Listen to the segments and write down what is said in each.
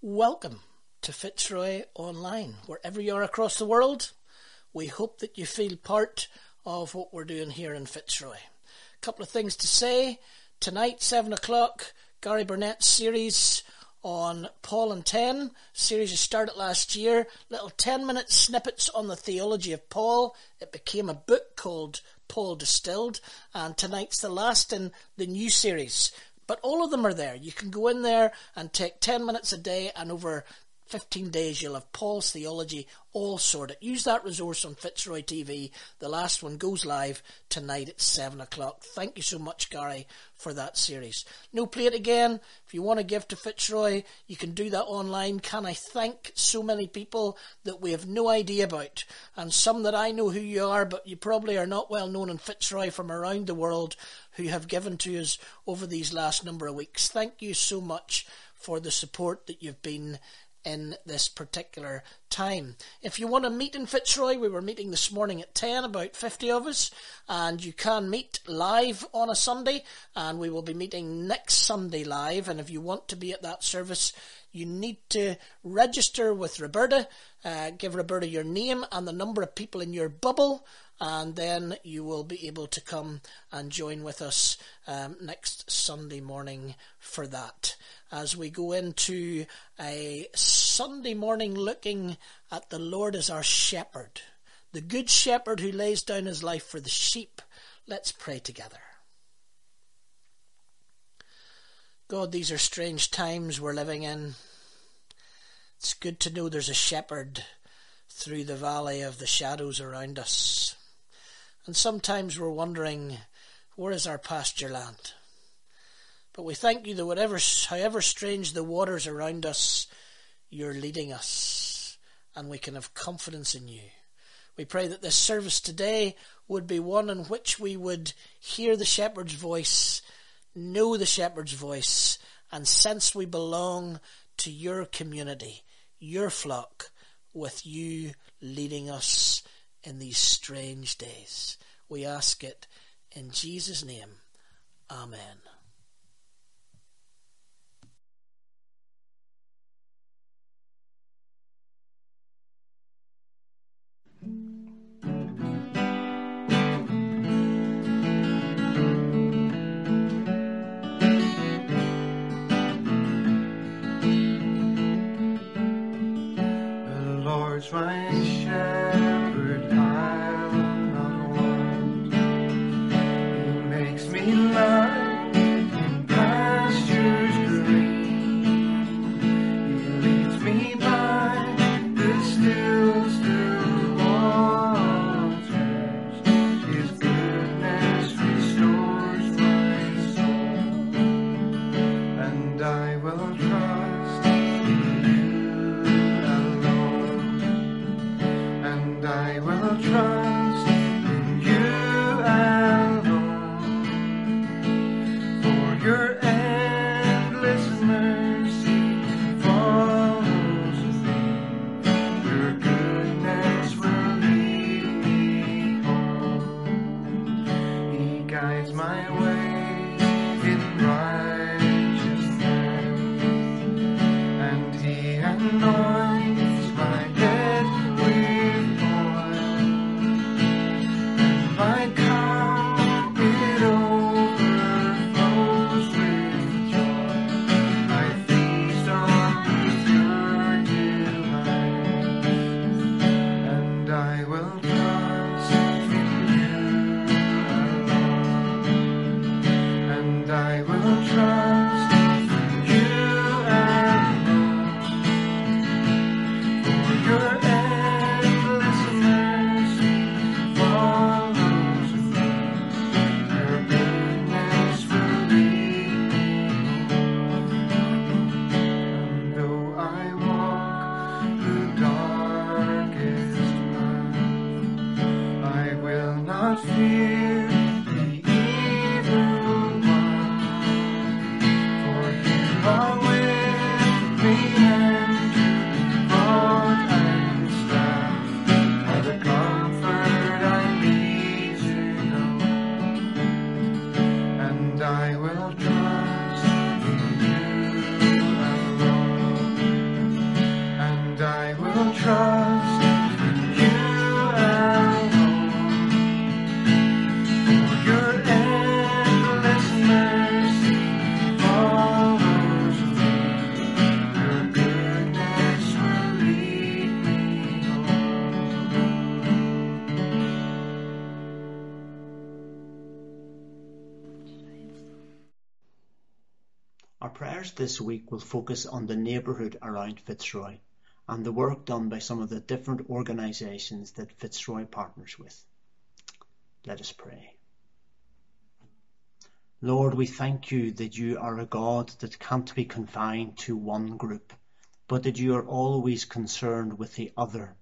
Welcome to Fitzroy Online. Wherever you are across the world, we hope that you feel part of what we're doing here in Fitzroy. A couple of things to say. Tonight, 7 o'clock, Gary Burnett's series on Paul and 10. Series that started last year. Little 10 minute snippets on the theology of Paul. It became a book called Paul Distilled. And tonight's the last in the new series. But all of them are there. You can go in there and take 10 minutes a day and over 15 days you'll have Paul's theology all sorted. Use that resource on Fitzroy TV. The last one goes live tonight at 7 o'clock. Thank you so much, Gary, for that series. No, play it again. If you want to give to Fitzroy, you can do that online. Can I thank so many people that we have no idea about? And some that I know who you are, but you probably are not well known in Fitzroy from around the world who have given to us over these last number of weeks. Thank you so much for the support that you've been in this particular time. If you want to meet in Fitzroy, we were meeting this morning at 10, about 50 of us, and you can meet live on a Sunday, and we will be meeting next Sunday live. And if you want to be at that service, you need to register with Roberta, uh, give Roberta your name and the number of people in your bubble, and then you will be able to come and join with us um, next Sunday morning for that as we go into a Sunday morning looking at the Lord as our shepherd, the good shepherd who lays down his life for the sheep. Let's pray together. God, these are strange times we're living in. It's good to know there's a shepherd through the valley of the shadows around us. And sometimes we're wondering, where is our pasture land? But we thank you that whatever, however strange the waters around us, you're leading us, and we can have confidence in you. We pray that this service today would be one in which we would hear the shepherd's voice, know the shepherd's voice, and sense we belong to your community, your flock, with you leading us in these strange days. We ask it in Jesus' name. Amen. Our prayers this week will focus on the neighbourhood around Fitzroy and the work done by some of the different organisations that Fitzroy partners with. Let us pray. Lord, we thank you that you are a God that can't be confined to one group, but that you are always concerned with the other,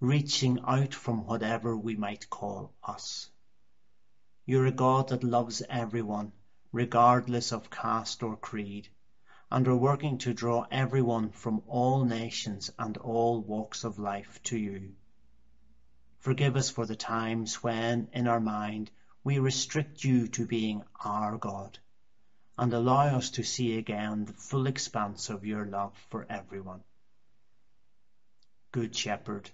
reaching out from whatever we might call us. You're a God that loves everyone, regardless of caste or creed, and are working to draw everyone from all nations and all walks of life to you. Forgive us for the times when, in our mind, we restrict you to being our God, and allow us to see again the full expanse of your love for everyone. Good Shepherd,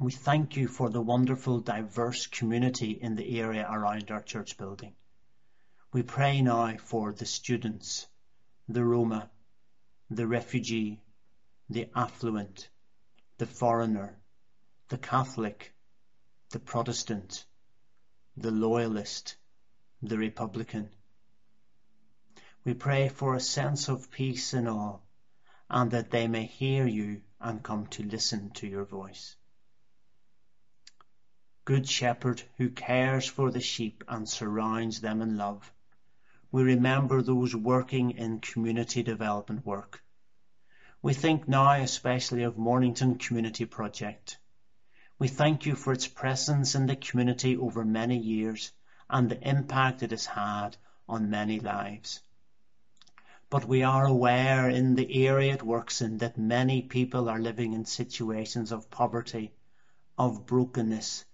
we thank you for the wonderful diverse community in the area around our church building. We pray now for the students, the Roma, the refugee, the affluent, the foreigner, the Catholic, the Protestant, the loyalist, the Republican. We pray for a sense of peace in all, and that they may hear you and come to listen to your voice. Good Shepherd who cares for the sheep and surrounds them in love, we remember those working in community development work. We think now especially of Mornington Community Project we thank you for its presence in the community over many years and the impact it has had on many lives. But we are aware in the area it works in that many people are living in situations of poverty, of brokenness,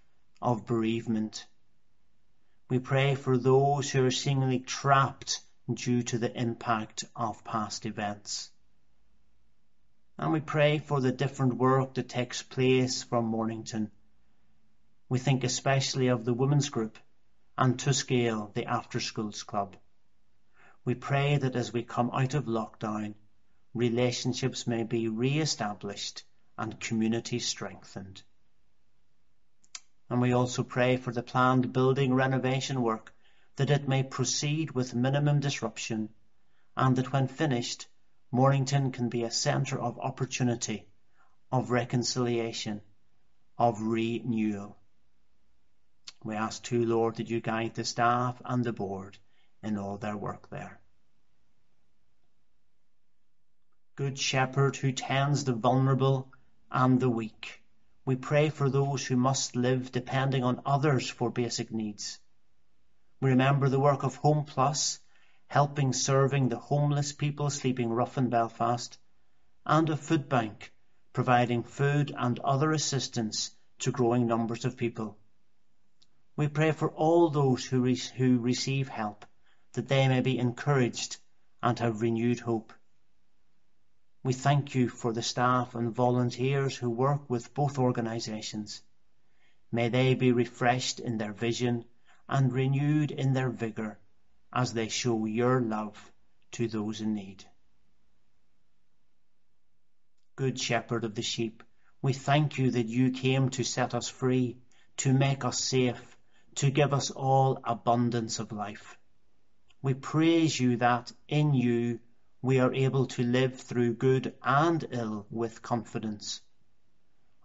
of bereavement. We pray for those who are seemingly trapped due to the impact of past events. And we pray for the different work that takes place from Mornington. We think especially of the women's group and Tuskale, the after schools club. We pray that as we come out of lockdown, relationships may be re-established and community strengthened. And we also pray for the planned building renovation work that it may proceed with minimum disruption and that when finished Mornington can be a centre of opportunity, of reconciliation, of renewal. We ask too, Lord, that you guide the staff and the board in all their work there. Good Shepherd who tends the vulnerable and the weak, we pray for those who must live depending on others for basic needs. We remember the work of Home Plus helping serving the homeless people sleeping rough in Belfast, and of food bank providing food and other assistance to growing numbers of people. We pray for all those who, re- who receive help, that they may be encouraged and have renewed hope. We thank you for the staff and volunteers who work with both organisations. May they be refreshed in their vision and renewed in their vigour as they show your love to those in need. Good shepherd of the sheep, we thank you that you came to set us free, to make us safe, to give us all abundance of life. We praise you that in you we are able to live through good and ill with confidence.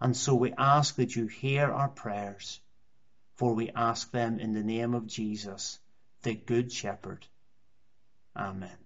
And so we ask that you hear our prayers, for we ask them in the name of Jesus the Good Shepherd. Amen.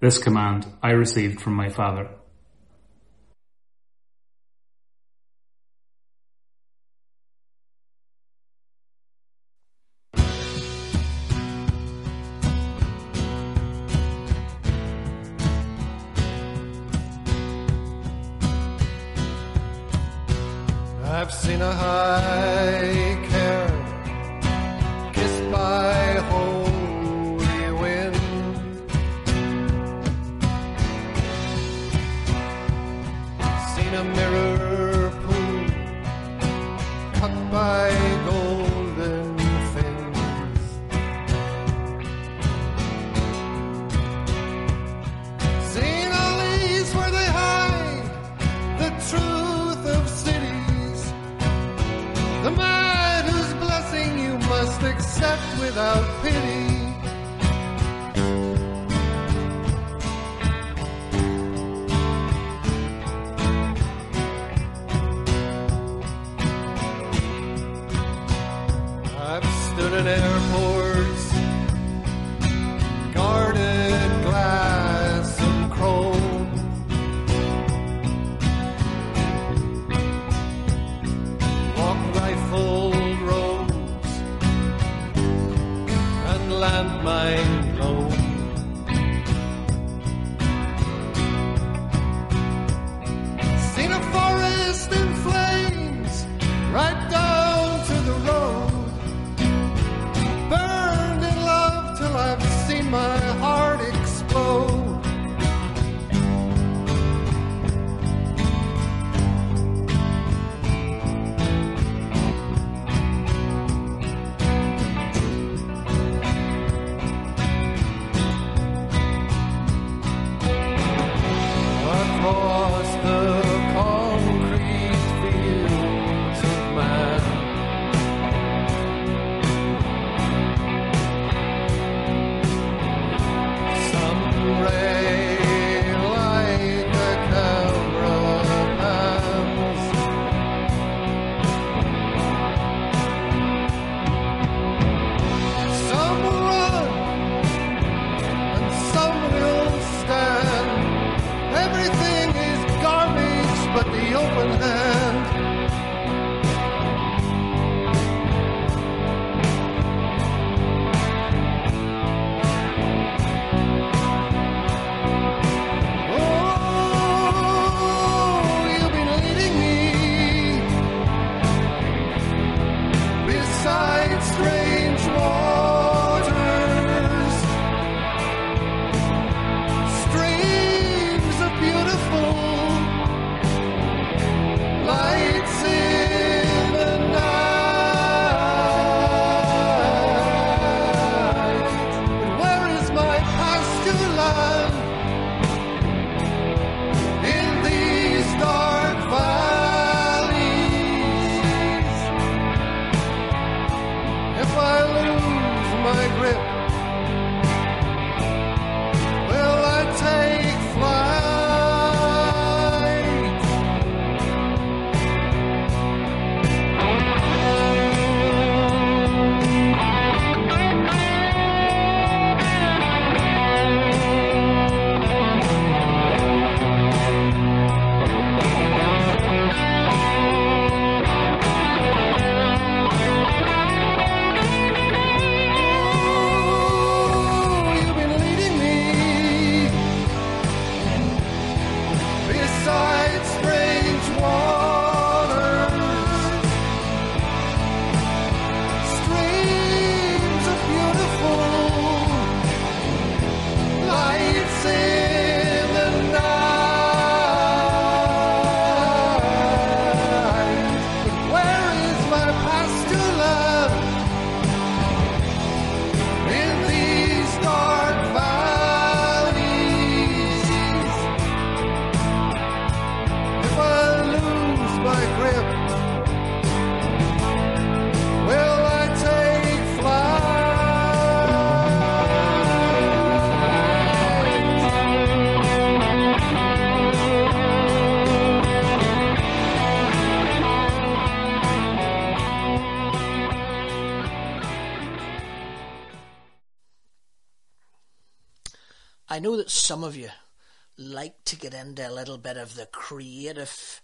This command I received from my Father. Without some of you like to get into a little bit of the creative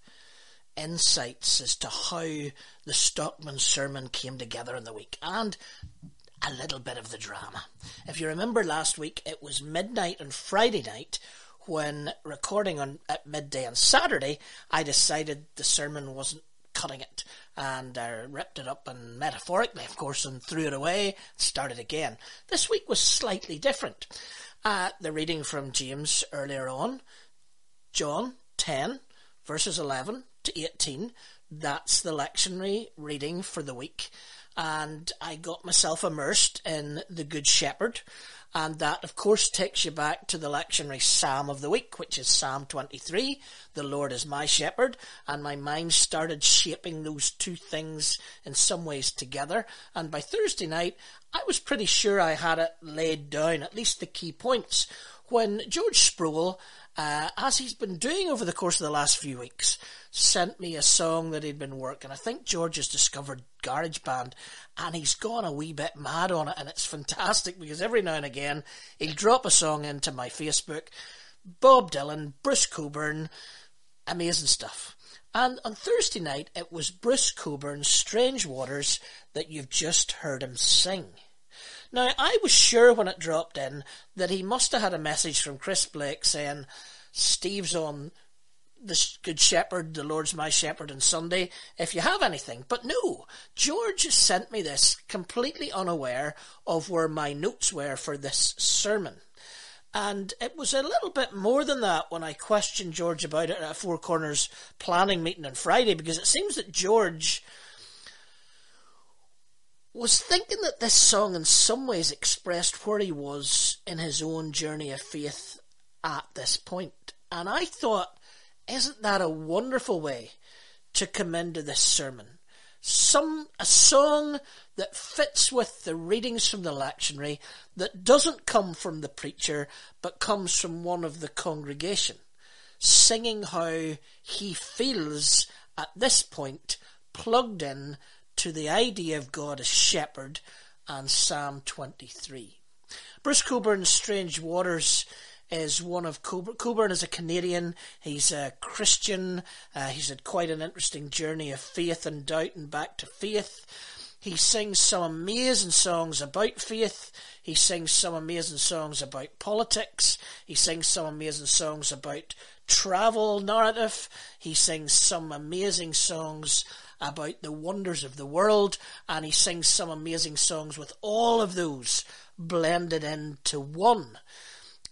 insights as to how the Stockman sermon came together in the week and a little bit of the drama. If you remember last week, it was midnight on Friday night when recording on at midday on Saturday, I decided the sermon wasn't cutting it and I ripped it up and metaphorically, of course, and threw it away, and started again. This week was slightly different. Uh, the reading from James earlier on, John 10, verses 11 to 18, that's the lectionary reading for the week. And I got myself immersed in the Good Shepherd and that, of course, takes you back to the lectionary Psalm of the week, which is Psalm 23. The Lord is my shepherd. And my mind started shaping those two things in some ways together. And by Thursday night, I was pretty sure I had it laid down, at least the key points, when George Sproul uh, as he's been doing over the course of the last few weeks, sent me a song that he'd been working. I think George has discovered GarageBand and he's gone a wee bit mad on it and it's fantastic because every now and again he'll drop a song into my Facebook. Bob Dylan, Bruce Cockburn, amazing stuff. And on Thursday night it was Bruce Cockburn's Strange Waters that you've just heard him sing. Now, I was sure when it dropped in that he must have had a message from Chris Blake saying, Steve's on the Good Shepherd, the Lord's my shepherd on Sunday, if you have anything. But no, George sent me this completely unaware of where my notes were for this sermon. And it was a little bit more than that when I questioned George about it at Four Corners planning meeting on Friday, because it seems that George was thinking that this song in some ways expressed where he was in his own journey of faith at this point. And I thought, isn't that a wonderful way to come into this sermon? Some, a song that fits with the readings from the lectionary that doesn't come from the preacher but comes from one of the congregation, singing how he feels at this point plugged in to the idea of God as shepherd and Psalm 23. Bruce Cockburn's Strange Waters is one of Cockburn. Cockburn is a Canadian. He's a Christian. Uh, he's had quite an interesting journey of faith and doubt and back to faith. He sings some amazing songs about faith. He sings some amazing songs about politics. He sings some amazing songs about travel narrative. He sings some amazing songs about the wonders of the world, and he sings some amazing songs with all of those blended into one.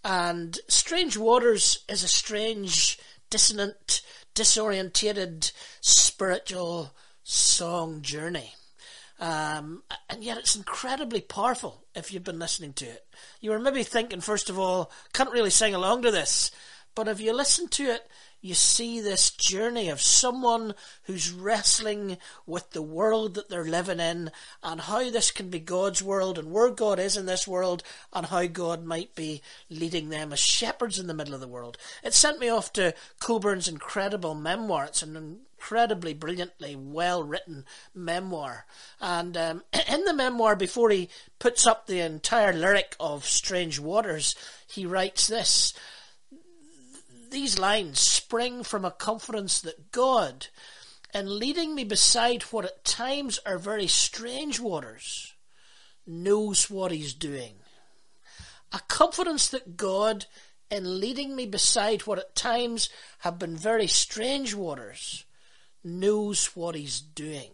And Strange Waters is a strange, dissonant, disorientated, spiritual song journey. Um, and yet it's incredibly powerful if you've been listening to it. You were maybe thinking, first of all, can't really sing along to this. But if you listen to it, you see this journey of someone who's wrestling with the world that they're living in and how this can be God's world and where God is in this world and how God might be leading them as shepherds in the middle of the world. It sent me off to Cockburn's incredible memoir. It's an incredibly brilliantly well written memoir. And um, in the memoir, before he puts up the entire lyric of Strange Waters, he writes this these lines spring from a confidence that God, in leading me beside what at times are very strange waters, knows what He's doing. A confidence that God, in leading me beside what at times have been very strange waters, knows what He's doing.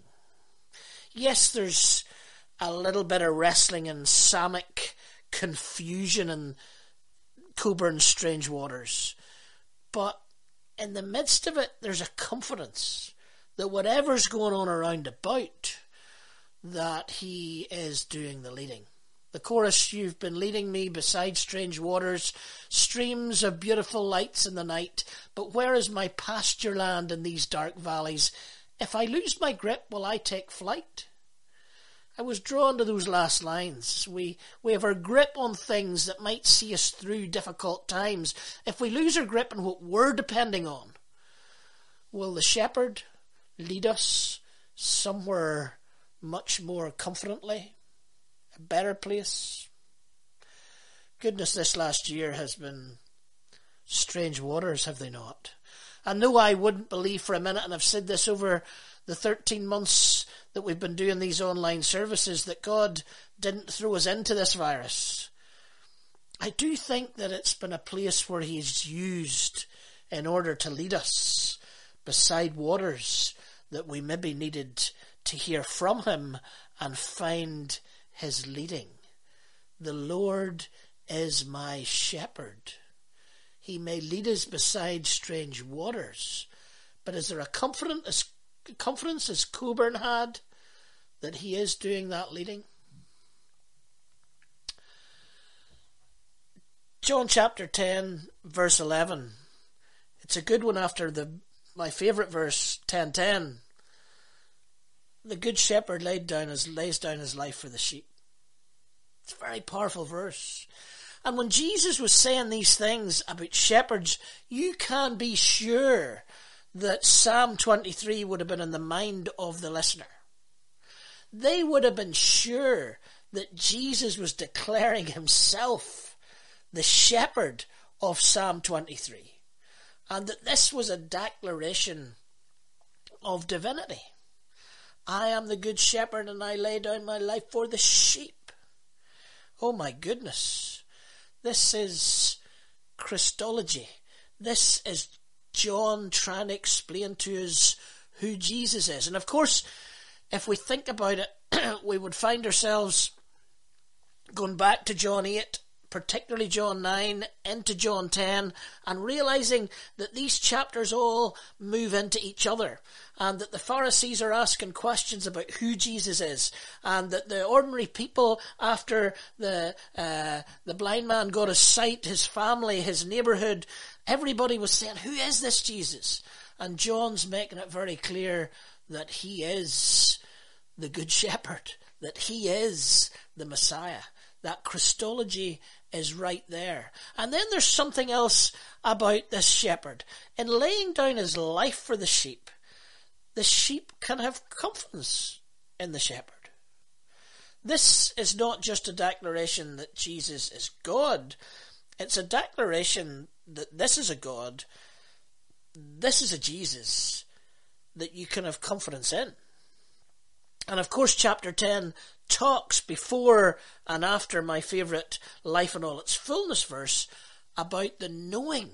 Yes, there's a little bit of wrestling and psalmic confusion in Cockburn's Strange Waters. But in the midst of it, there's a confidence that whatever's going on around about, that he is doing the leading. The chorus, you've been leading me beside strange waters, streams of beautiful lights in the night, but where is my pasture land in these dark valleys? If I lose my grip, will I take flight? I was drawn to those last lines. We, we have our grip on things that might see us through difficult times. If we lose our grip on what we're depending on, will the shepherd lead us somewhere much more confidently? A better place? Goodness, this last year has been strange waters, have they not? And no, I wouldn't believe for a minute, and I've said this over the 13 months that we've been doing these online services, that God didn't throw us into this virus. I do think that it's been a place where He's used in order to lead us beside waters that we maybe needed to hear from Him and find His leading. The Lord is my shepherd. He may lead us beside strange waters. But is there a confidence confidence as Cockburn had that he is doing that leading? John chapter 10, verse 11. It's a good one after the my favourite verse, 10.10. The good shepherd laid down his, lays down his life for the sheep. It's a very powerful verse. And when Jesus was saying these things about shepherds, you can be sure that Psalm 23 would have been in the mind of the listener. They would have been sure that Jesus was declaring himself the shepherd of Psalm 23 and that this was a declaration of divinity. I am the good shepherd and I lay down my life for the sheep. Oh my goodness. This is Christology. This is John trying to explain to us who Jesus is. And of course, if we think about it, we would find ourselves going back to John 8 particularly John 9 into John 10 and realizing that these chapters all move into each other and that the Pharisees are asking questions about who Jesus is and that the ordinary people after the uh, the blind man got his sight, his family, his neighborhood, everybody was saying, who is this Jesus? And John's making it very clear that he is the good shepherd, that he is the Messiah. That Christology is right there. And then there's something else about this shepherd. In laying down his life for the sheep, the sheep can have confidence in the shepherd. This is not just a declaration that Jesus is God. It's a declaration that this is a God, this is a Jesus that you can have confidence in. And of course, chapter 10 talks before and after my favourite Life in All Its Fullness verse about the knowing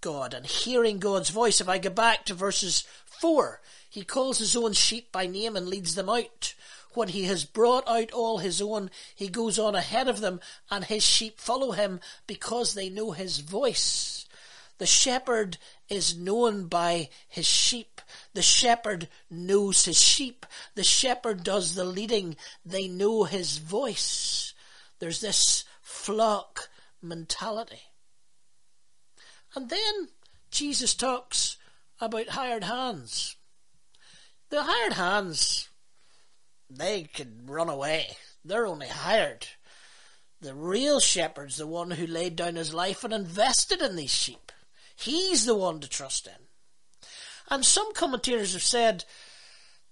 God and hearing God's voice. If I go back to verses 4, he calls his own sheep by name and leads them out. When he has brought out all his own, he goes on ahead of them, and his sheep follow him because they know his voice. The shepherd is known by his sheep. The shepherd knows his sheep. The shepherd does the leading. They know his voice. There's this flock mentality. And then Jesus talks about hired hands. The hired hands, they could run away. They're only hired. The real shepherd's the one who laid down his life and invested in these sheep. He's the one to trust in. And some commentators have said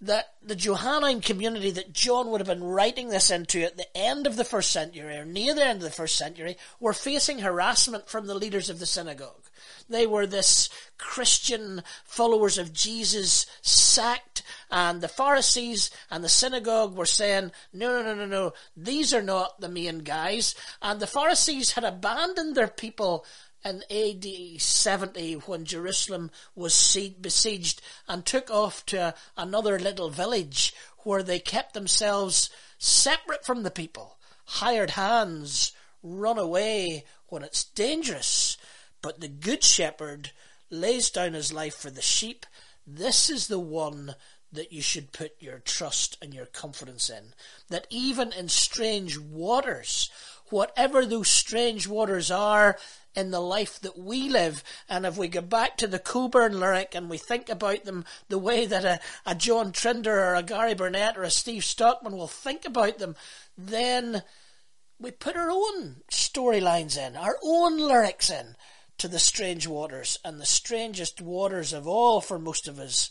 that the Johannine community that John would have been writing this into at the end of the first century or near the end of the first century were facing harassment from the leaders of the synagogue. They were this Christian followers of Jesus sect and the Pharisees and the synagogue were saying, no, no, no, no, no, these are not the main guys. And the Pharisees had abandoned their people in AD 70 when Jerusalem was besieged and took off to another little village where they kept themselves separate from the people. Hired hands run away when it's dangerous, but the good shepherd lays down his life for the sheep. This is the one that you should put your trust and your confidence in. That even in strange waters, whatever those strange waters are, in the life that we live. And if we go back to the Cockburn lyric and we think about them the way that a, a John Trinder or a Gary Burnett or a Steve Stockman will think about them, then we put our own storylines in, our own lyrics in to the strange waters. And the strangest waters of all for most of us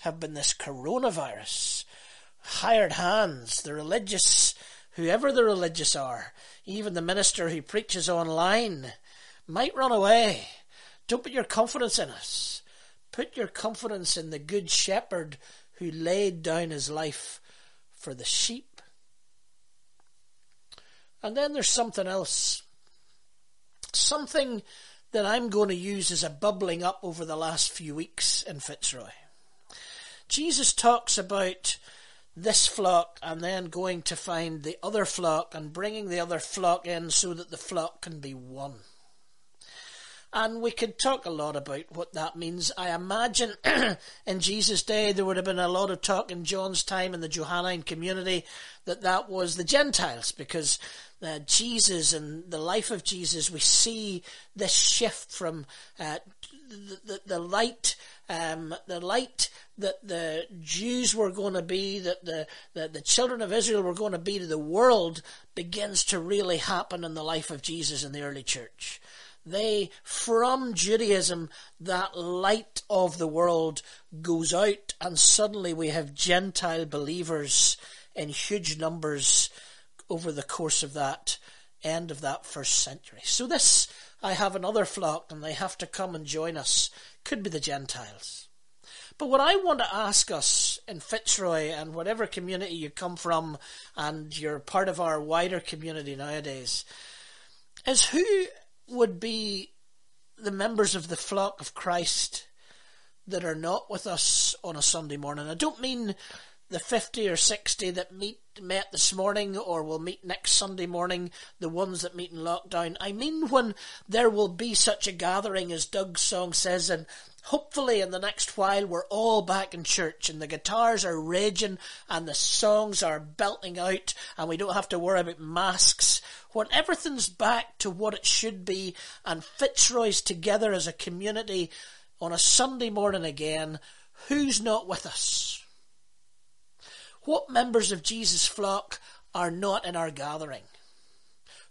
have been this coronavirus. Hired hands, the religious whoever the religious are, even the minister who preaches online, might run away. Don't put your confidence in us. Put your confidence in the good shepherd who laid down his life for the sheep. And then there's something else. Something that I'm going to use as a bubbling up over the last few weeks in Fitzroy. Jesus talks about this flock and then going to find the other flock and bringing the other flock in so that the flock can be one. And we could talk a lot about what that means. I imagine in Jesus' day there would have been a lot of talk in John's time in the Johannine community that that was the Gentiles because uh, Jesus and the life of Jesus, we see this shift from uh, the, the, the, light, um, the light that the Jews were going to be, that the, the, the children of Israel were going to be to the world, begins to really happen in the life of Jesus in the early church. They, from Judaism, that light of the world goes out, and suddenly we have Gentile believers in huge numbers over the course of that end of that first century. So this, I have another flock, and they have to come and join us. Could be the Gentiles. But what I want to ask us in Fitzroy and whatever community you come from and you're part of our wider community nowadays is who would be the members of the flock of Christ that are not with us on a Sunday morning. I don't mean the 50 or 60 that meet met this morning or will meet next Sunday morning, the ones that meet in lockdown. I mean when there will be such a gathering as Doug's song says and hopefully in the next while we're all back in church and the guitars are raging and the songs are belting out and we don't have to worry about masks. When everything's back to what it should be and Fitzroy's together as a community on a Sunday morning again, who's not with us? What members of Jesus' flock are not in our gathering?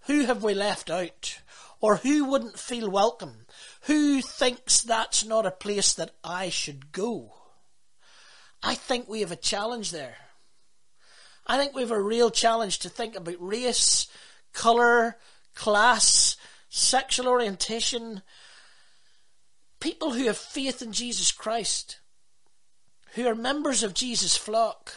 Who have we left out? Or who wouldn't feel welcome? Who thinks that's not a place that I should go? I think we have a challenge there. I think we have a real challenge to think about race, colour, class, sexual orientation. People who have faith in Jesus Christ, who are members of Jesus' flock,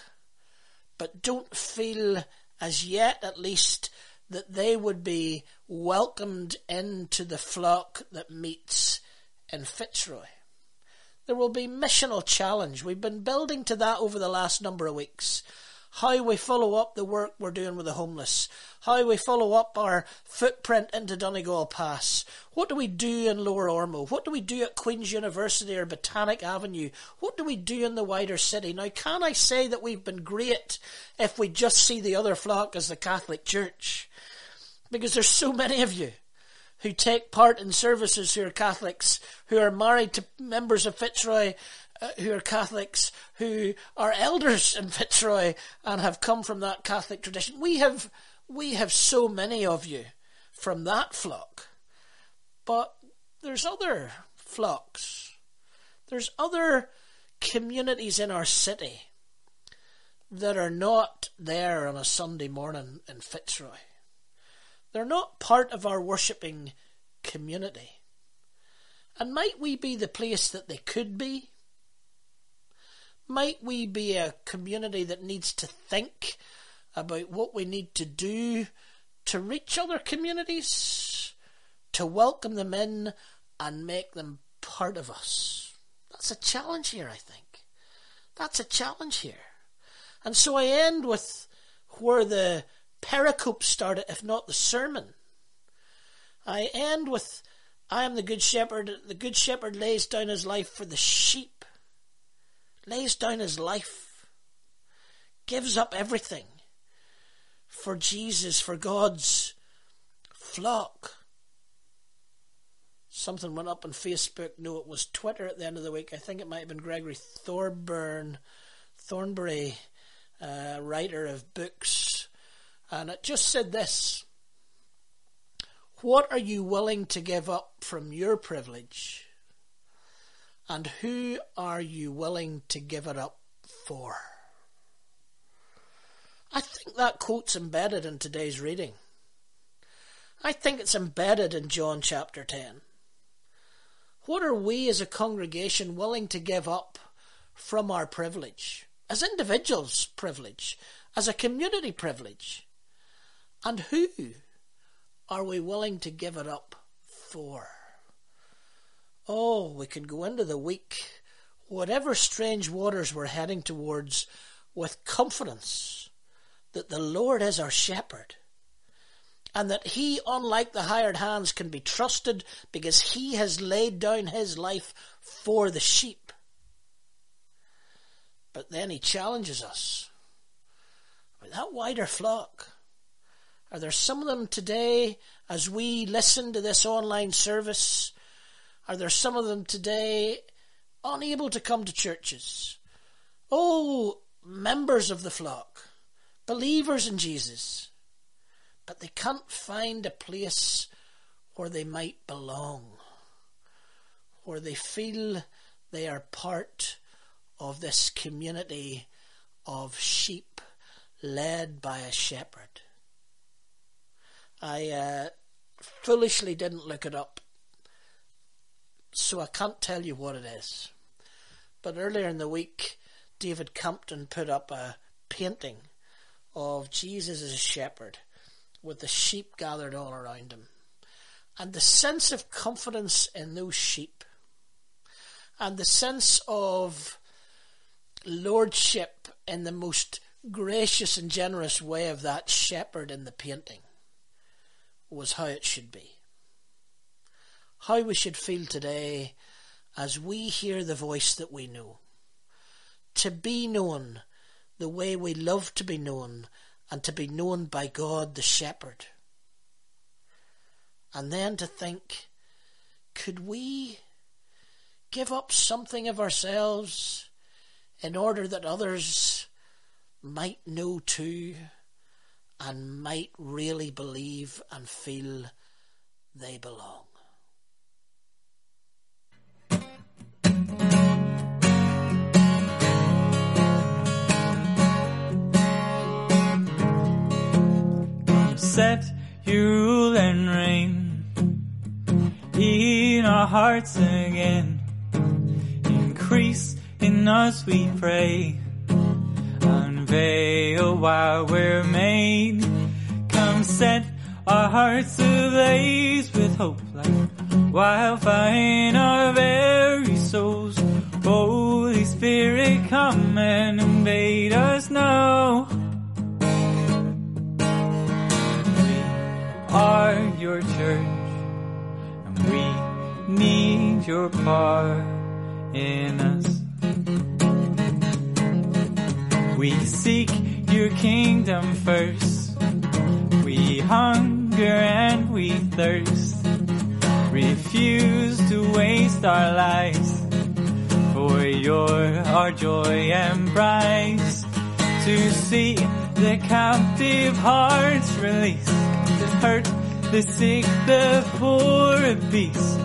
but don't feel, as yet at least, that they would be welcomed into the flock that meets in Fitzroy. There will be missional challenge. We've been building to that over the last number of weeks how we follow up the work we're doing with the homeless, how we follow up our footprint into Donegal Pass. What do we do in Lower Ormeau? What do we do at Queen's University or Botanic Avenue? What do we do in the wider city? Now, can I say that we've been great if we just see the other flock as the Catholic Church? Because there's so many of you who take part in services who are Catholics, who are married to members of Fitzroy uh, who are Catholics, who are elders in Fitzroy and have come from that Catholic tradition. We have, we have so many of you from that flock. But there's other flocks. There's other communities in our city that are not there on a Sunday morning in Fitzroy. They're not part of our worshipping community. And might we be the place that they could be? Might we be a community that needs to think about what we need to do to reach other communities, to welcome them in and make them part of us? That's a challenge here, I think. That's a challenge here. And so I end with where the pericope started, if not the sermon. I end with I am the good shepherd. The good shepherd lays down his life for the sheep lays down his life, gives up everything for Jesus, for God's flock. Something went up on Facebook. No, it was Twitter at the end of the week. I think it might have been Gregory Thorburn, Thornbury, uh, writer of books. And it just said this What are you willing to give up from your privilege and who are you willing to give it up for? I think that quote's embedded in today's reading. I think it's embedded in John chapter 10. What are we as a congregation willing to give up from our privilege? As individuals' privilege? As a community privilege? And who are we willing to give it up for? Oh, we can go into the week, whatever strange waters we're heading towards, with confidence that the Lord is our shepherd and that he, unlike the hired hands, can be trusted because he has laid down his life for the sheep. But then he challenges us that wider flock. Are there some of them today, as we listen to this online service, are there some of them today unable to come to churches? Oh, members of the flock, believers in Jesus but they can't find a place where they might belong, where they feel they are part of this community of sheep led by a shepherd. I uh, foolishly didn't look it up, so I can't tell you what it is. But earlier in the week, David Compton put up a painting of Jesus as a shepherd with the sheep gathered all around him. And the sense of confidence in those sheep and the sense of lordship in the most gracious and generous way of that shepherd in the painting was how it should be. How we should feel today as we hear the voice that we know. To be known the way we love to be known and to be known by God the shepherd. And then to think, could we give up something of ourselves in order that others might know too and might really believe and feel they belong? Set you rule and reign in our hearts again. Increase in us, we pray. Unveil why we're made. Come set our hearts ablaze with hope like wildfire in our very souls. Holy Spirit, come and invade us now. Are your church, and we need your part in us. We seek your kingdom first. We hunger and we thirst. Refuse to waste our lives for your our joy and price. To see the captive hearts released hurt, the sick, the poor at peace.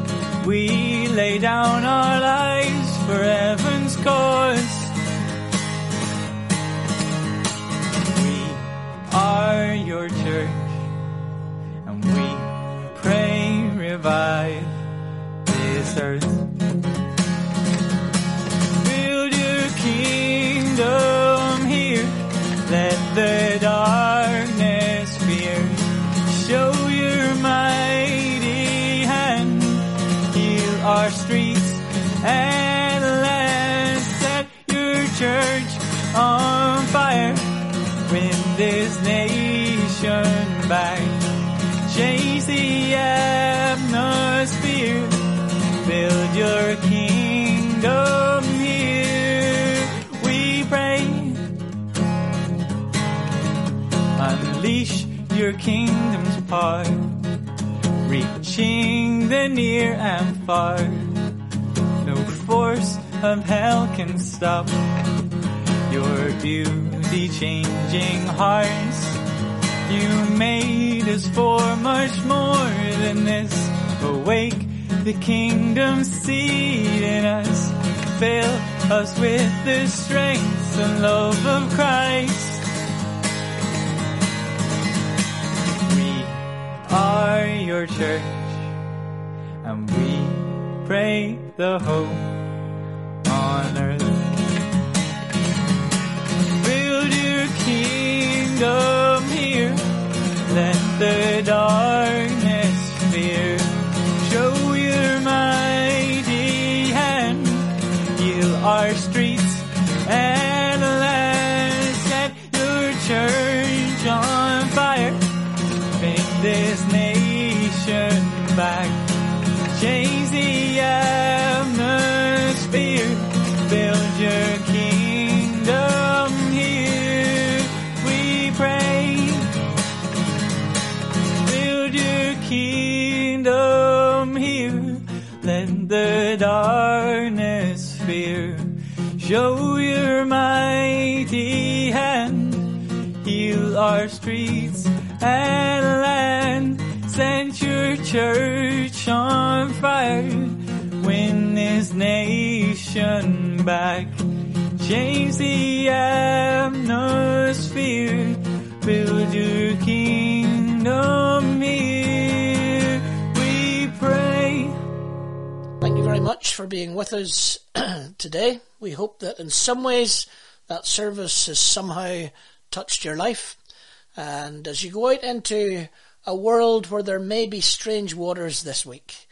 We lay down our lives for heaven's cause. We are your church, and we pray revive this earth. Your kingdom's power, reaching the near and far. No force of hell can stop your beauty changing hearts. You made us for much more than this. Awake the kingdom seed in us. Fill us with the strength and love of Christ. are your church, and we pray the hope Show your mighty hand. Heal our streets and land. Set your church on fire. Win this nation back. Change the atmosphere. Build your kingdom here. We pray. Thank you very much for being with us today. We hope that in some ways that service has somehow touched your life. And as you go out into a world where there may be strange waters this week,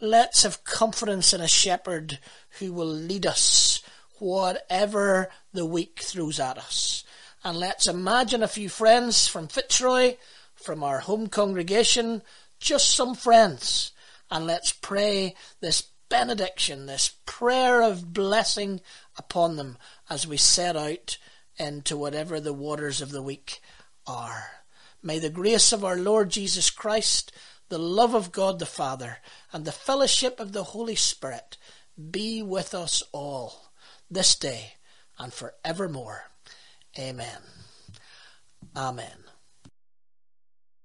let's have confidence in a shepherd who will lead us whatever the week throws at us. And let's imagine a few friends from Fitzroy, from our home congregation, just some friends. And let's pray this benediction, this prayer of blessing upon them as we set out into whatever the waters of the week are. May the grace of our Lord Jesus Christ, the love of God the Father, and the fellowship of the Holy Spirit be with us all this day and forevermore. Amen. Amen.